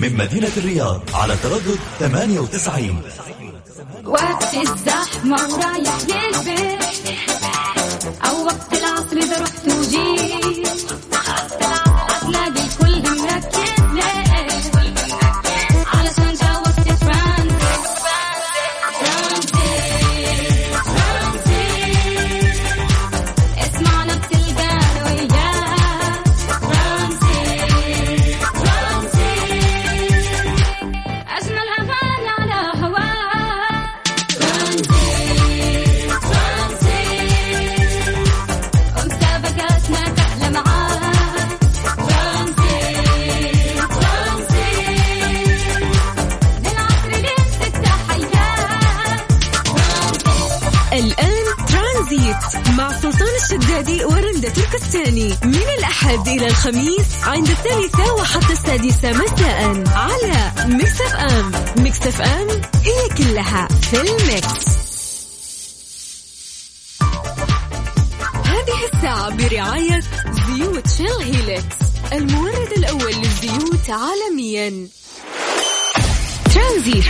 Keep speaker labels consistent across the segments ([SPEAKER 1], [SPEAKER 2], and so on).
[SPEAKER 1] من مدينة الرياض على تردد 98
[SPEAKER 2] وقت الزحمة ورايح للبيت. أو وقت العصر إذا رحت وجيت.
[SPEAKER 3] الشدادي ورندا تركستاني. من الأحد إلى الخميس عند الثالثة وحتى السادسة مساء على Mix FM Mix FM هي كلها في ال mix. هذه الساعة برعاية زيوت Shell Helix المورد الأول للزيوت عالميا. ترانزيت.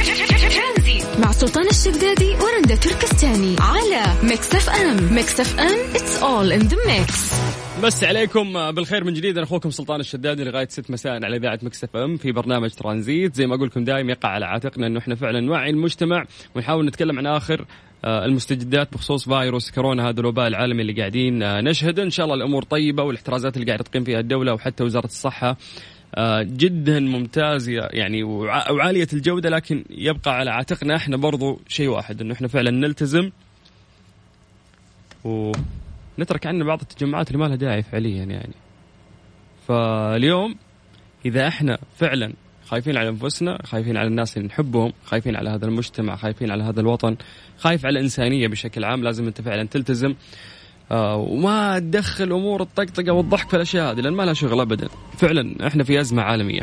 [SPEAKER 3] مع سلطان الشدادي ورندا تركستاني على Mix FM. Mix FM it's all in the mix.
[SPEAKER 4] مسي عليكم بالخير من جديد. أنا أخوكم سلطان الشدادي لغاية 6 مساء على إذاعة Mix FM في برنامج ترانزيت. زي ما أقول لكم دائما يقع على عاتقنا إنه إحنا فعلا نوعي المجتمع ونحاول نتكلم عن آخر آه، المستجدات بخصوص فيروس كورونا. هذا الوباء العالمي اللي قاعدين آه، نشهده. إن شاء الله الأمور طيبة والاحترازات اللي قاعدة تقيم فيها الدولة وحتى وزارة الصحة جدا ممتاز يعني وع- وعالية الجودة لكن يبقى على عاتقنا إحنا برضو شيء واحد إنه إحنا فعلا نلتزم ونترك عنا بعض التجمعات اللي ما لها داعي فعليا يعني. فاليوم إذا إحنا فعلا خايفين على أنفسنا خايفين على الناس اللي نحبهم خايفين على هذا المجتمع خايفين على هذا الوطن خايف على الإنسانية بشكل عام لازم أنت فعلا تلتزم. آه وما تدخل أمور الطقطقة والضحك في الأشياء هذه لأن ما لها شغل ابدا. فعلا إحنا في أزمة عالمية.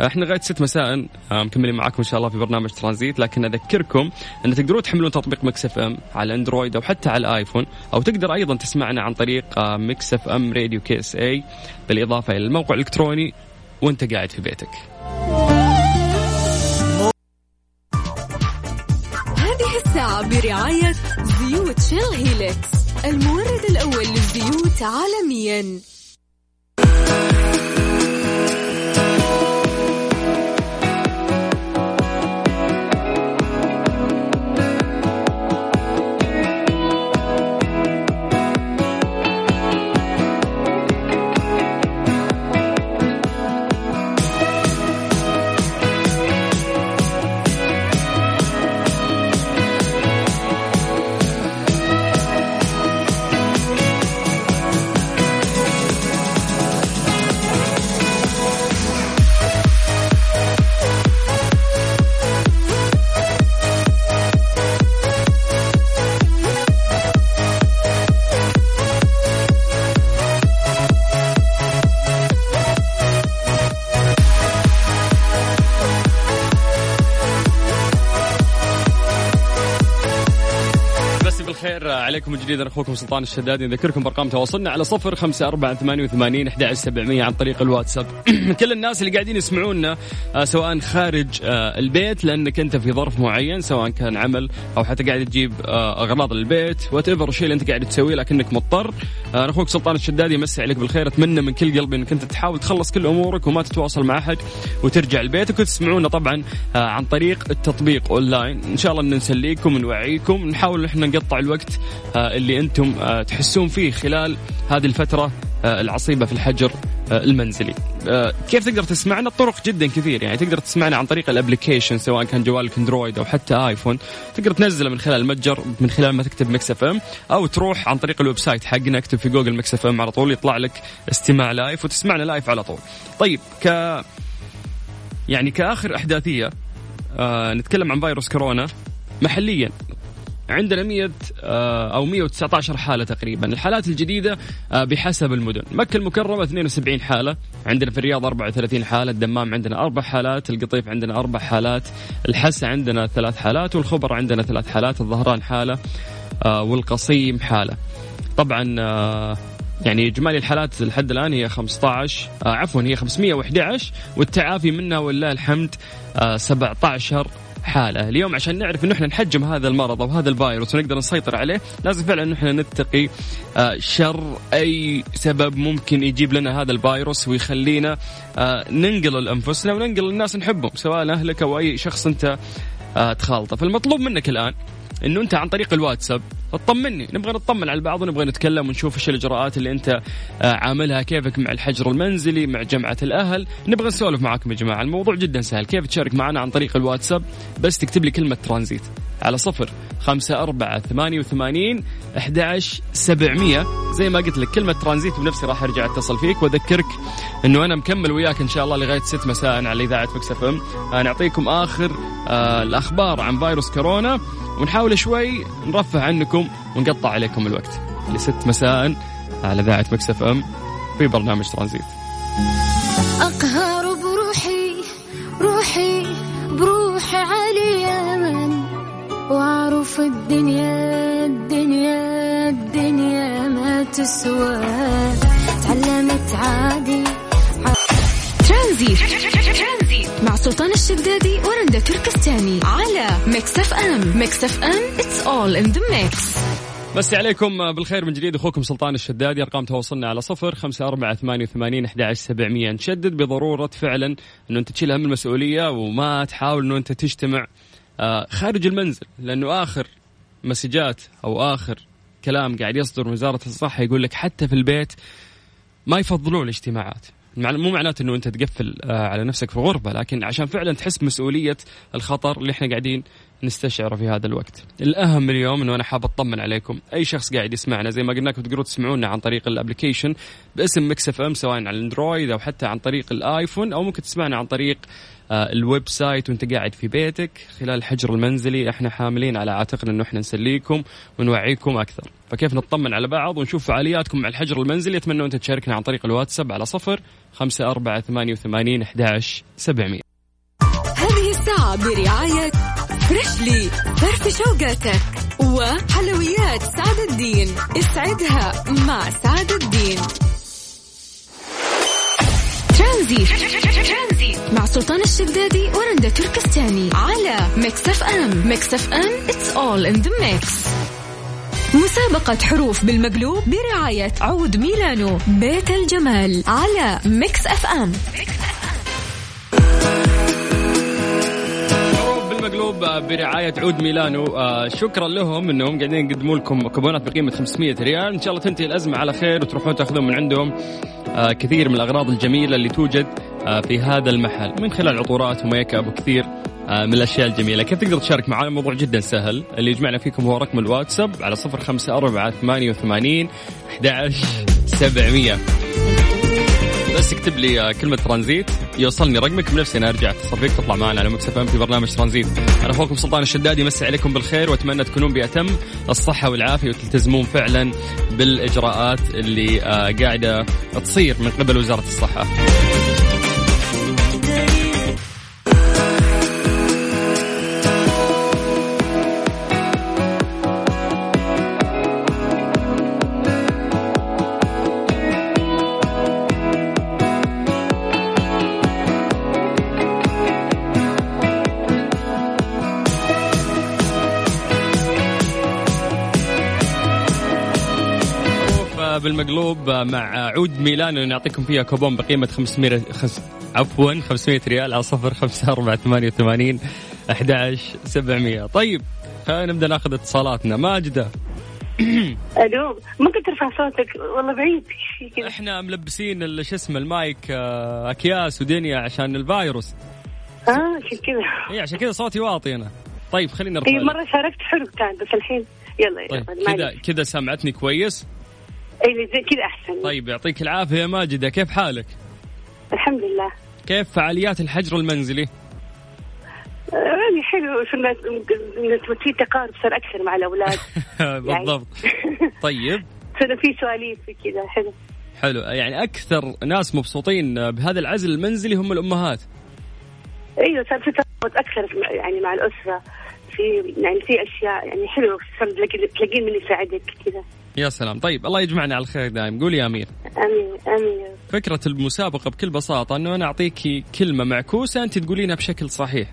[SPEAKER 4] آه إحنا لغاية 6 مساء آه مكملين معاكم إن شاء الله في برنامج ترانزيت لكن أذكركم إن تقدرون تحملون تطبيق Mix FM على أندرويد أو حتى على الايفون أو تقدر أيضا تسمعنا عن طريق Mix FM Radio KSA بالإضافة إلى الموقع الإلكتروني وأنت قاعد في بيتك.
[SPEAKER 3] هذه الساعة برعاية زيوت Shell Helix المورد الأول للزيوت عالميا.
[SPEAKER 4] عليكم جديد أخوكم سلطان الشدادي. نذكركم بأرقام تواصلنا على صفر خمسة أربعة ثمانية وثمانين أحد سبعمية عن طريق الواتساب. كل الناس اللي قاعدين يسمعونا آه، سواء خارج آه، البيت لأنك أنت في ظرف معين سواء كان عمل أو حتى قاعد تجيب آه، أغراض للبيت whatever الشيء اللي أنت قاعد تسويه لكنك مضطر. أخوك سلطان الشدادي يمسي عليك بالخير. أتمنى من كل قلبي أنك أنت تحاول تخلص كل أمورك وما تتواصل مع أحد وترجع لبيتك وتسمعونا طبعا عن طريق التطبيق أونلاين. إن شاء الله نسليكم ونوعيكم. نحاول إحنا نقطع الوقت اللي أنتم آه، تحسون فيه خلال هذه الفترة آه، العصيبة في الحجر آه، المنزلي. آه، كيف تقدر تسمعنا؟ الطرق جدا كثير. يعني تقدر تسمعنا عن طريق ال application سواء كان جوالك أندرويد أو حتى آيفون. تقدر تنزله من خلال المتجر من خلال ما تكتب Mix FM أو تروح عن طريق ال website حقنا اكتب في جوجل Mix FM على طول يطلع لك استماع live وتسمعنا live على طول. طيب ك يعني كآخر أحداثية آه نتكلم عن فيروس كورونا. محليا عندنا 100 آه، أو 119 حالة تقريبا. الحالات الجديدة آه، بحسب المدن. مكة المكرمة 72 حالة. عندنا في الرياض 34 حالة. الدمام عندنا أربع حالات. القطيف عندنا أربع حالات. الحسا عندنا ثلاث حالات. والخبر عندنا ثلاث حالات. الظهران حالة آه، والقصيم حالة. طبعا يعني إجمالي الحالات لحد الآن هي 15 آه عفوا هي 511 والتعافي منها ولله الحمد آه 17 حالة. اليوم عشان نعرف إنه إحنا نحجم هذا المرض أو هذا الفيروس ونقدر نسيطر عليه لازم فعلا إنه إحنا نتقي آه شر أي سبب ممكن يجيب لنا هذا الفيروس ويخلينا آه ننقل لانفسنا وننقل للناس نحبهم سواء اهلك أو أي شخص أنت آه تخالطه. فالمطلوب منك الآن إنه أنت عن طريق الواتساب تطمني نبغى نطمن على بعض ونبغى نتكلم ونشوف إيش الإجراءات اللي أنت آه، عاملها كيفك مع الحجر المنزلي مع جمعة الأهل. نبغى نسولف معاكم يا جماعة الموضوع جدا سهل. كيف تشارك معنا عن طريق الواتساب؟ بس تكتب لي كلمة ترانزيت على صفر خمسة أربعة ثمانية وثمانين أحد سبعمية. زي ما قلت لك كلمة ترانزيت بنفسي راح أرجع أتصل فيك وأذكرك أنه أنا مكمل وياك إن شاء الله لغاية ست مساء على إذاعة Mix FM. نعطيكم آخر آه الأخبار عن فيروس كورونا. ونحاول شوي نرفه عنكم. ونقطع عليكم الوقت. لست مساء على إذاعة Mix FM في برنامج ترانزيت.
[SPEAKER 2] أقهر بروحي روحي بروحي علي من وأعرف الدنيا الدنيا الدنيا ما تسوى. تعلمت عادي.
[SPEAKER 3] ترانزيت. سلطان الشدادي ورندا تركستاني على Mix FM Mix FM it's all in the mix.
[SPEAKER 4] مسي عليكم بالخير من جديد أخوكم سلطان الشدادي أرقام تواصلنا على صفر خمسة أربعة ثمانية وثمانين أحد سبعمية. نشدد بضرورة فعلا إنه أنت تشيل هم المسؤولية وما تحاول إنه أنت تجتمع آه، خارج المنزل لأنه آخر مسجات أو آخر كلام قاعد يصدر من وزارة الصحة يقول لك حتى في البيت ما يفضلون الاجتماعات. مو معناته إنه أنت تقفل آه، على نفسك في غرفه لكن عشان فعلا تحس بمسؤوليه الخطر اللي إحنا قاعدين نستشعره في هذا الوقت. الأهم اليوم إنه أنا حاب أطمن عليكم، أي شخص قاعد يسمعنا زي ما قلنا لكم تقدروا تسمعونا عن طريق الابلكيشن باسم Mix FM سواء على الأندرويد أو حتى عن طريق الآيفون أو ممكن تسمعنا عن طريق آه، ال website وأنت قاعد في بيتك. خلال الحجر المنزلي إحنا حاملين على عاتقنا إنه إحنا نسليكم ونوعيكم أكثر. فكيف نطمن على بعض ونشوف فعالياتكم مع الحجر المنزلي؟ أتمنى أنت تشاركنا عن طريق الواتساب على صفر خمسة أربعة ثمانية وثمانين أحداش سبعمية.
[SPEAKER 3] هذه الساعة برعاية Freshly فرف شوقاتك. وحلويات سعد الدين. اسعدها مع سعد الدين. ترانزيت مع سلطان الشدادي ورندا تركستاني. على Mix FM. Mix FM it's all in the mix. مسابقة حروف بالمقلوب برعاية عود ميلانو بيت الجمال. على Mix FM.
[SPEAKER 4] بالمقلوب برعاية عود ميلانو. آه، شكرا لهم إنهم قاعدين يقدموا لكم كوبونات بقيمة 500 ريال. إن شاء الله تنتهي الأزمة على خير وتروحون تأخذون من عندهم آه، كثير من الأغراض الجميلة اللي توجد آه، في هذا المحل. من خلال عطورات و make up وكثير من الأشياء الجميلة، كيف تقدر تشارك معنا؟ الموضوع جدا سهل، اللي يجمعنا فيكم هو رقم الواتساب على 054 88 11 700 بس اكتب لي كلمة ترانزيت يوصلني رقمك بنفسي أنا أرجع اتصل فيك تطلع معنا على Mix FM في برنامج ترانزيت. أنا أخوكم سلطان الشدادي مسي عليكم بالخير وأتمنى تكونون بأتم الصحة والعافية وتلتزمون فعلا بالإجراءات اللي آه، قاعدة تصير من قبل وزارة الصحة. بالمقلوب مع عود ميلانو نعطيكم فيها كوبون بقيمة 500 خس... عفوا 500 ريال على صفر خمسة أربعة ثمانية وثمانين أحداش سبعمية. طيب خلينا نبدأ ناخذ اتصالاتنا. ماجدة.
[SPEAKER 5] ألو ممكن ترفع صوتك والله بعيد. كذا
[SPEAKER 4] إحنا ملبسين شو اسمه المايك آه، أكياس ودنيا عشان الفيروس.
[SPEAKER 5] آه عشان كذا.
[SPEAKER 4] اي عشان كذا صوتي واطي أنا. طيب خلينا نرفع
[SPEAKER 5] اي مرة شاركت حلو كان بس الحين يلا
[SPEAKER 4] طيب
[SPEAKER 5] يلا
[SPEAKER 4] كذا
[SPEAKER 5] معلش.
[SPEAKER 4] كذا سمعتني كويس.
[SPEAKER 5] اي زي كذا أحسن.
[SPEAKER 4] طيب يعطيك العافية يا ماجدة كيف حالك؟
[SPEAKER 5] الحمد لله.
[SPEAKER 4] كيف فعاليات الحجر المنزلي؟
[SPEAKER 5] آه، يعني حلو. في تقارب صار أكثر مع الأولاد.
[SPEAKER 4] بالضبط. طيب.
[SPEAKER 5] صار في سواليف كذا. حلو.
[SPEAKER 4] حلو. يعني أكثر ناس مبسوطين بهذا العزل المنزلي هم الأمهات.
[SPEAKER 5] إيوه صار في ترابط أكثر يعني مع الأسرة. في يعني في أشياء يعني حلو صار تلاقي- تلاقين من يساعدك كذا
[SPEAKER 4] يا سلام. طيب الله يجمعنا على الخير دايم. قولي يا أمير.
[SPEAKER 5] أمين أمين
[SPEAKER 4] فكرة المسابقة بكل بساطة إنه أنا اعطيكي كلمة معكوسة انت تقولينها بشكل صحيح.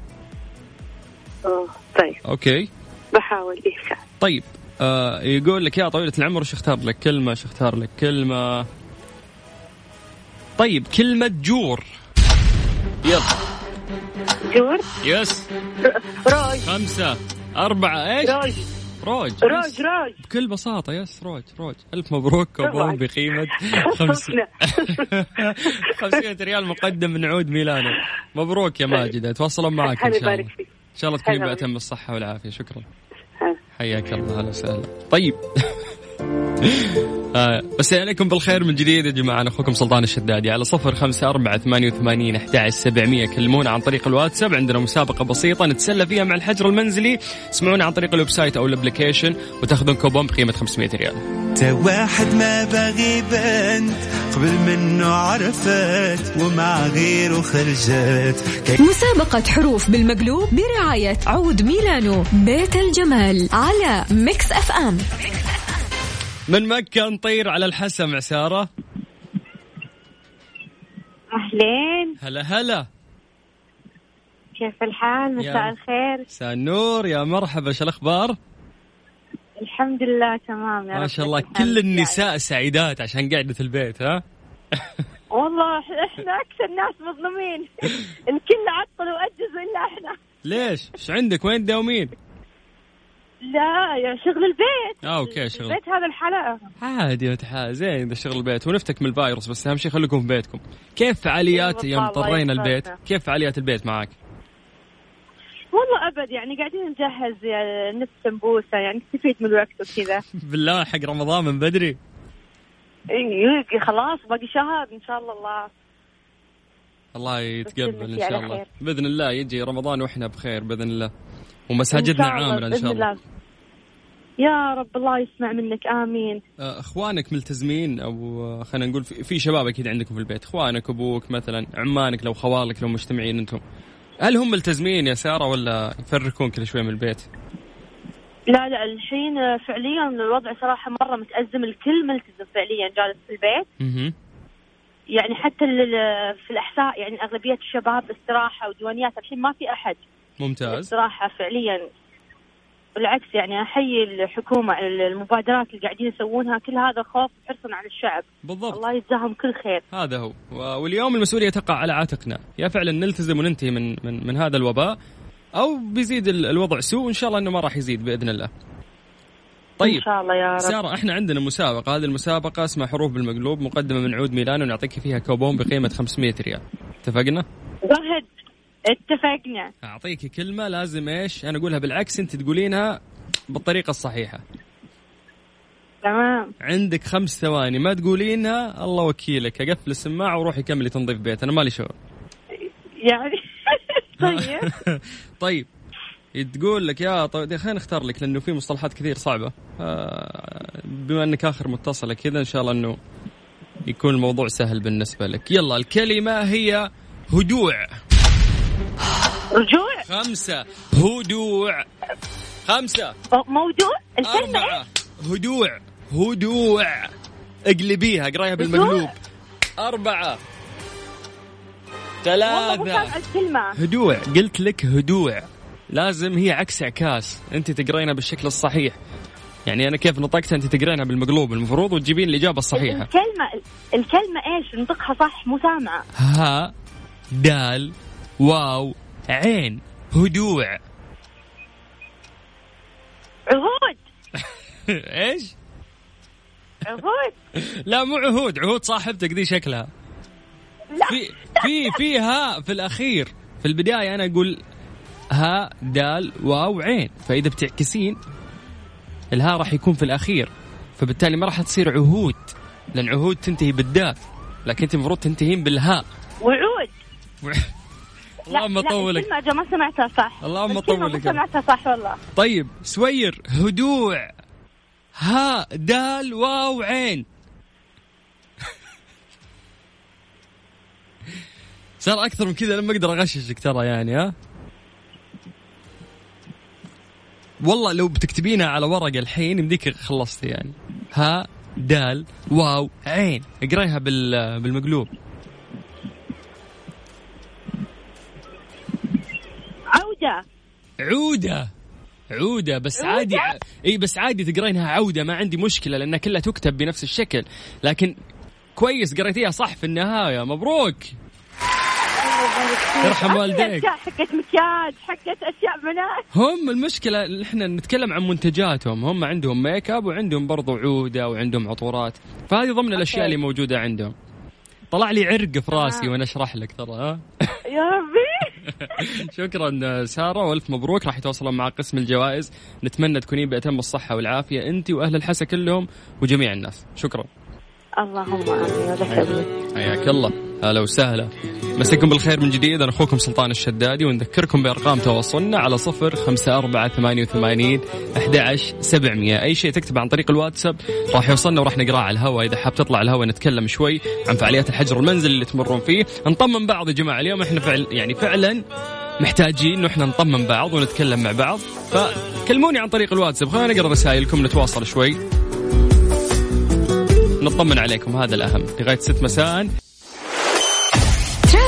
[SPEAKER 5] أوه. طيب.
[SPEAKER 4] أوكي.
[SPEAKER 5] بحاول إيه.
[SPEAKER 4] طيب آه يقول لك يا طويلة العمر وش اختار لك؟ كلمة وش اختار لك؟ كلمة. طيب كلمة جور. يلا.
[SPEAKER 5] جور
[SPEAKER 4] يس
[SPEAKER 5] روج
[SPEAKER 4] خمسة أربعة إيش؟
[SPEAKER 5] روج
[SPEAKER 4] روج
[SPEAKER 5] روج. روج
[SPEAKER 4] بكل بساطة يس روج روج. ألف مبروك كوبون. بقيمة خمسين خمسين ريال مقدم من عود ميلانو. مبروك يا ماجدة يتواصلون معك إن شاء الله. إن شاء الله تكونين
[SPEAKER 5] هلا
[SPEAKER 4] بأتم الصحة والعافية. شكرا. حياك الله أهلا وسهلا. طيب. مساء عليكم بالخير من جديد يا جماعة. أنا أخوكم سلطان الشدادي على صفر خمسة أربعة ثمانية وثمانين أحد سبعمية. كلمونا عن طريق الواتساب. عندنا مسابقة بسيطة نتسلى فيها مع الحجر المنزلي. اسمعونا عن طريق ال website أو ال application وتأخذون كوبون بقيمة 500 ريال.
[SPEAKER 6] واحد ما باغي بنت قبل منه عرفت ومع غيره خرجت.
[SPEAKER 3] مسابقة حروف بالمقلوب برعاية عود ميلانو بيت الجمال على Mix FM.
[SPEAKER 4] من مكة نطير على الحسا مع سارة
[SPEAKER 7] أهلين.
[SPEAKER 4] هلا هلا.
[SPEAKER 7] كيف الحال؟ مساء الخير.
[SPEAKER 4] مساء النور. يا مرحبا. شو الأخبار؟
[SPEAKER 7] الحمد لله تمام يا
[SPEAKER 4] ما شاء الله. كل النساء سعيدات عشان قاعدة البيت ها.
[SPEAKER 7] والله إحنا أكثر ناس مظلومين. الكل عطل وأجزوا إلا إحنا.
[SPEAKER 4] ليش؟ إيش عندك؟ وين تداومين
[SPEAKER 7] لا يا شغل البيت.
[SPEAKER 4] آه okay شغل.
[SPEAKER 7] البيت هذا الحلقة.
[SPEAKER 4] عادي متحا زين شغل البيت. ونفتك من الفايروس بس أهم شيء خليكم في بيتكم. كيف فعاليات
[SPEAKER 7] أيوة
[SPEAKER 4] يوم اضطرينا
[SPEAKER 7] يسعدك.
[SPEAKER 4] البيت؟ كيف فعاليات البيت معك
[SPEAKER 7] والله أبد يعني قاعدين نجهز يعني نفس سمبوسة يعني نستفيد من الوقت وكذا.
[SPEAKER 4] بالله حق رمضان من بدري.
[SPEAKER 7] إيه، خلاص باقي شهر إن شاء الله الله.
[SPEAKER 4] الله يتقبل
[SPEAKER 7] إن
[SPEAKER 4] شاء الله. بإذن الله يجي رمضان وإحنا بخير بإذن الله. ومساجدنا
[SPEAKER 7] إن شاء الله،
[SPEAKER 4] عامره إن
[SPEAKER 7] بإذن
[SPEAKER 4] شاء الله.
[SPEAKER 7] الله. يا رب الله يسمع منك آمين.
[SPEAKER 4] آه، أخوانك ملتزمين أو آه، خلينا نقول في شباب أكيد عندكم في البيت. إخوانك أبوك مثلا عمانك لو خوالك لو مجتمعين أنتم. هل هم ملتزمين يا سارة ولا يفركون كل شوي من البيت؟
[SPEAKER 7] لا لا الحين فعليا الوضع صراحة مرة متأزم. الكل ملتزم فعليا جالس في البيت.
[SPEAKER 4] أها
[SPEAKER 7] يعني حتى في الأحساء يعني أغلبية الشباب استراحة وديوانيات الحين ما في أحد.
[SPEAKER 4] ممتاز.
[SPEAKER 7] استراحة فعليا بالعكس يعني أحيي الحكومة على المبادرات اللي قاعدين يسوونها كل هذا خوف وحرصا على الشعب.
[SPEAKER 4] بالضبط.
[SPEAKER 7] الله يجزاهم كل خير.
[SPEAKER 4] هذا هو. واليوم المسؤولية تقع على عاتقنا. يا فعلا نلتزم وننتهي من من من هذا الوباء أو بيزيد ال- الوضع سوء وإن شاء الله إنه ما راح يزيد بإذن الله. طيب
[SPEAKER 7] إن شاء الله يا رب.
[SPEAKER 4] سارة إحنا عندنا مسابقة. هذه المسابقة اسمها حروف بالمقلوب مقدمة من عود ميلانو نعطيك فيها كوبون بقيمة 500 ريال. اتفقنا؟
[SPEAKER 7] زهد اتفقنا.
[SPEAKER 4] أعطيك كلمة لازم إيش؟ أنا أقولها بالعكس أنت تقولينها بالطريقة الصحيحة.
[SPEAKER 7] تمام.
[SPEAKER 4] عندك خمس ثواني ما تقولينها الله وكيلك. أقفل السماعة وروحي كملي تنظيف بيت أنا مالي شغل.
[SPEAKER 7] يعني طيب.
[SPEAKER 4] طيب تقول لك يا طيب خلينا نختار لك لأنه في مصطلحات كثير صعبة. آه، بما أنك آخر متصله كذا إن شاء الله إنه يكون الموضوع سهل بالنسبة لك. يلا الكلمة هي هدوع
[SPEAKER 7] رجوع؟
[SPEAKER 4] خمسة. هدوع. خمسة.
[SPEAKER 7] موضوع الكلمة
[SPEAKER 4] أربعة. هدوع. هدوع. اقلبيها اقرايها بالمقلوب.
[SPEAKER 7] سامعة الكلمة.
[SPEAKER 4] هدوع. قلت لك هدوع. لازم هي عكس عكاس. انت تقرينها بالشكل الصحيح. يعني أنا كيف نطقتها؟ انت تقرينها بالمقلوب المفروض وتجيبين الإجابة الصحيحة.
[SPEAKER 7] الكلمة الكلمة إيش؟ نطقها صح مو سامعة.
[SPEAKER 4] ها. دال. واو. عين. هدوع
[SPEAKER 7] عهود.
[SPEAKER 4] إيش؟
[SPEAKER 7] عهود.
[SPEAKER 4] لا مو عهود. عهود صاحبتك دي شكلها.
[SPEAKER 7] لا.
[SPEAKER 4] في في في ها في الأخير. في البداية أنا أقول ها دال واو عين. فإذا بتعكسين الها راح يكون في الأخير. فبالتالي ما راح تصير عهود لأن عهود تنتهي بالدال لكن أنت المفروض تنتهين بالهاء
[SPEAKER 7] وعود.
[SPEAKER 4] اللهم
[SPEAKER 7] لا
[SPEAKER 4] طولك.
[SPEAKER 7] الكلمة أجا ما سمعتها صح.
[SPEAKER 4] اللهم
[SPEAKER 7] الكلمة ما
[SPEAKER 4] طولك.
[SPEAKER 7] سمعتها صح والله.
[SPEAKER 4] طيب سوير هدوع ها دال واو عين. صار أكثر من كذا لما أقدر أغششك ترى يعني ها؟ والله لو بتكتبينها على ورقه الحين يمديك خلصتي يعني. ها دال واو عين. اقريها بال بالمقلوب.
[SPEAKER 7] عودة.
[SPEAKER 4] عودة. عودة. بس عادي. إي بس عادي تقرينها عودة. ما عندي مشكلة لأنها كلها تكتب بنفس الشكل. لكن كويس قريتيها صح في النهاية. مبروك. يرحم والديك.
[SPEAKER 7] حقت مكياج حقت أشياء بنات.
[SPEAKER 4] هم المشكلة إحنا نتكلم عن منتجاتهم. هم عندهم make up وعندهم برضو عودة وعندهم عطورات. فهذه ضمن الأشياء اللي موجودة عندهم. طلع لي عرق في راسي وأنا أشرح لك ترى ها؟
[SPEAKER 7] يا ربي.
[SPEAKER 4] شكرا سارة والف مبروك. راح يتواصلون مع قسم الجوائز. نتمنى تكونين بأتم الصحه والعافية انت وأهل الحسا كلهم وجميع الناس. شكرا.
[SPEAKER 7] اللهم آمين.
[SPEAKER 4] حياك الله. هلا وسهلا. مساكم بالخير من جديد. أنا أخوكم سلطان الشدادي ونذكركم بأرقام تواصلنا على صفر خمسة أربعة ثمانية وثمانين أحد سبعمية. أي شيء تكتب عن طريق الواتساب راح يوصلنا وراح نقرأه على الهواء. إذا حاب تطلع على الهواء نتكلم شوي عن فعاليات الحجر المنزلي اللي تمرون فيه. نطمن بعض يا جماعة اليوم إحنا فعل يعني فعلا محتاجين انه إحنا نطمن بعض ونتكلم مع بعض. فكلموني عن طريق الواتساب. خلينا نقرأ رسائلكم نتواصل شوي. نطمن عليكم هذا الأهم. لغاية ست مساء.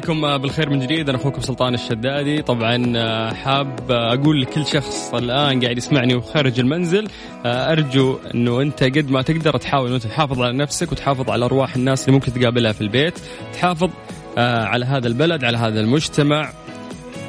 [SPEAKER 4] عليكم بالخير من جديد. أنا أخوكم سلطان الشدادي. طبعا آه، حاب أقول لكل شخص الآن قاعد يسمعني وخارج المنزل آه، أرجو إنه أنت قد ما تقدر تحاول انه تحافظ على نفسك وتحافظ على أرواح الناس اللي ممكن تقابلها في البيت. تحافظ آه، على هذا البلد على هذا المجتمع.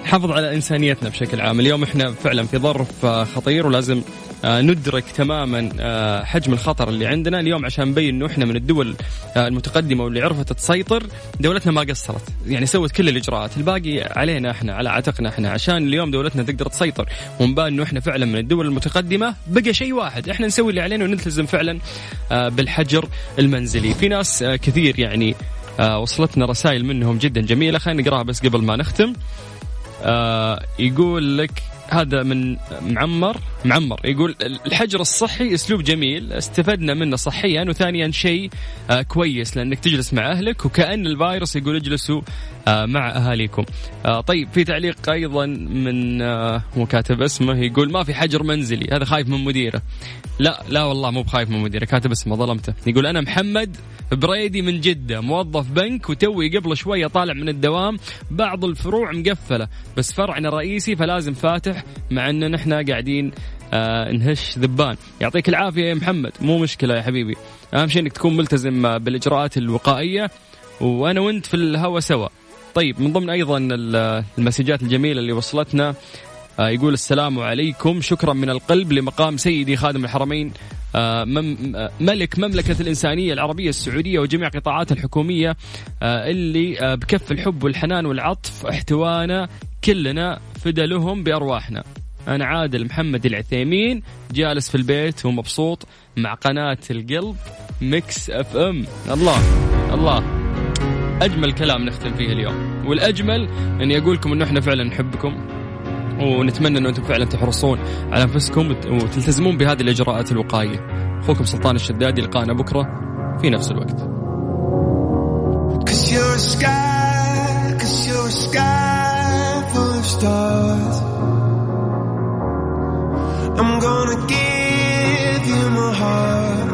[SPEAKER 4] نحافظ على إنسانيتنا بشكل عام. اليوم إحنا فعلا في ظرف آه، خطير ولازم آه، ندرك تماما آه، حجم الخطر اللي عندنا اليوم عشان نبين إنه إحنا من الدول آه، المتقدمة واللي عرفت تسيطر دولتنا ما قصرت. يعني سوت كل الإجراءات. الباقي علينا إحنا على عاتقنا إحنا. عشان اليوم دولتنا تقدر تسيطر. ونبان إنه إحنا فعلا من الدول المتقدمة بقى شيء واحد. إحنا نسوي اللي علينا ونلتزم فعلا آه، بالحجر المنزلي. في ناس آه، كثير يعني آه، وصلتنا رسائل منهم جدا جميلة. خلينا نقراها بس قبل ما نختم. آه يقول لك هذا من معمر. معمر يقول الحجر الصحي أسلوب جميل استفدنا منه صحيا وثانيا شيء آه كويس لأنك تجلس مع أهلك وكأن الفيروس يقول اجلسوا آه مع أهاليكم. آه طيب في تعليق أيضا من مو كاتب اسمه يقول ما في حجر منزلي هذا خايف من مديره. لا لا والله مو بخايف من مديره كاتب اسمه ظلمته. يقول أنا محمد بريدي من جدة موظف بنك وتوي قبل شوية طالع من الدوام بعض الفروع مقفلة بس فرعنا الرئيسي فلازم فاتح مع ان نحن قاعدين آه ذبان. يعطيك العافية يا محمد. مو مشكلة يا حبيبي. أهم شيء أنك تكون ملتزم بالإجراءات الوقائية. وأنا وأنت في الهوا سوا. طيب من ضمن أيضا ال- المسجات الجميلة اللي وصلتنا آه، يقول السلام عليكم. شكرا من القلب لمقام سيدي خادم الحرمين آه، آه، ملك مملكة الإنسانية العربية السعودية وجميع قطاعات الحكومية آه، اللي بكف الحب والحنان والعطف احتوانا كلنا فدا لهم بأرواحنا. أنا عادل محمد العثيمين جالس في البيت ومبسوط مع قناة القلب Mix FM. الله الله. أجمل كلام نختم فيه اليوم. والأجمل أني أقول لكم أنه إحنا فعلا نحبكم ونتمنى أنه أنتم فعلا تحرصون على أنفسكم وت- وتلتزمون بهذه الإجراءات الوقائية. أخوكم سلطان الشدادي لقانا بكرة في نفس الوقت.
[SPEAKER 6] Cause you're a sky, cause you're a sky full of stars. I'm gonna give you my heart.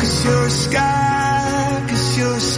[SPEAKER 6] Cause you're a sky, cause you're a sky.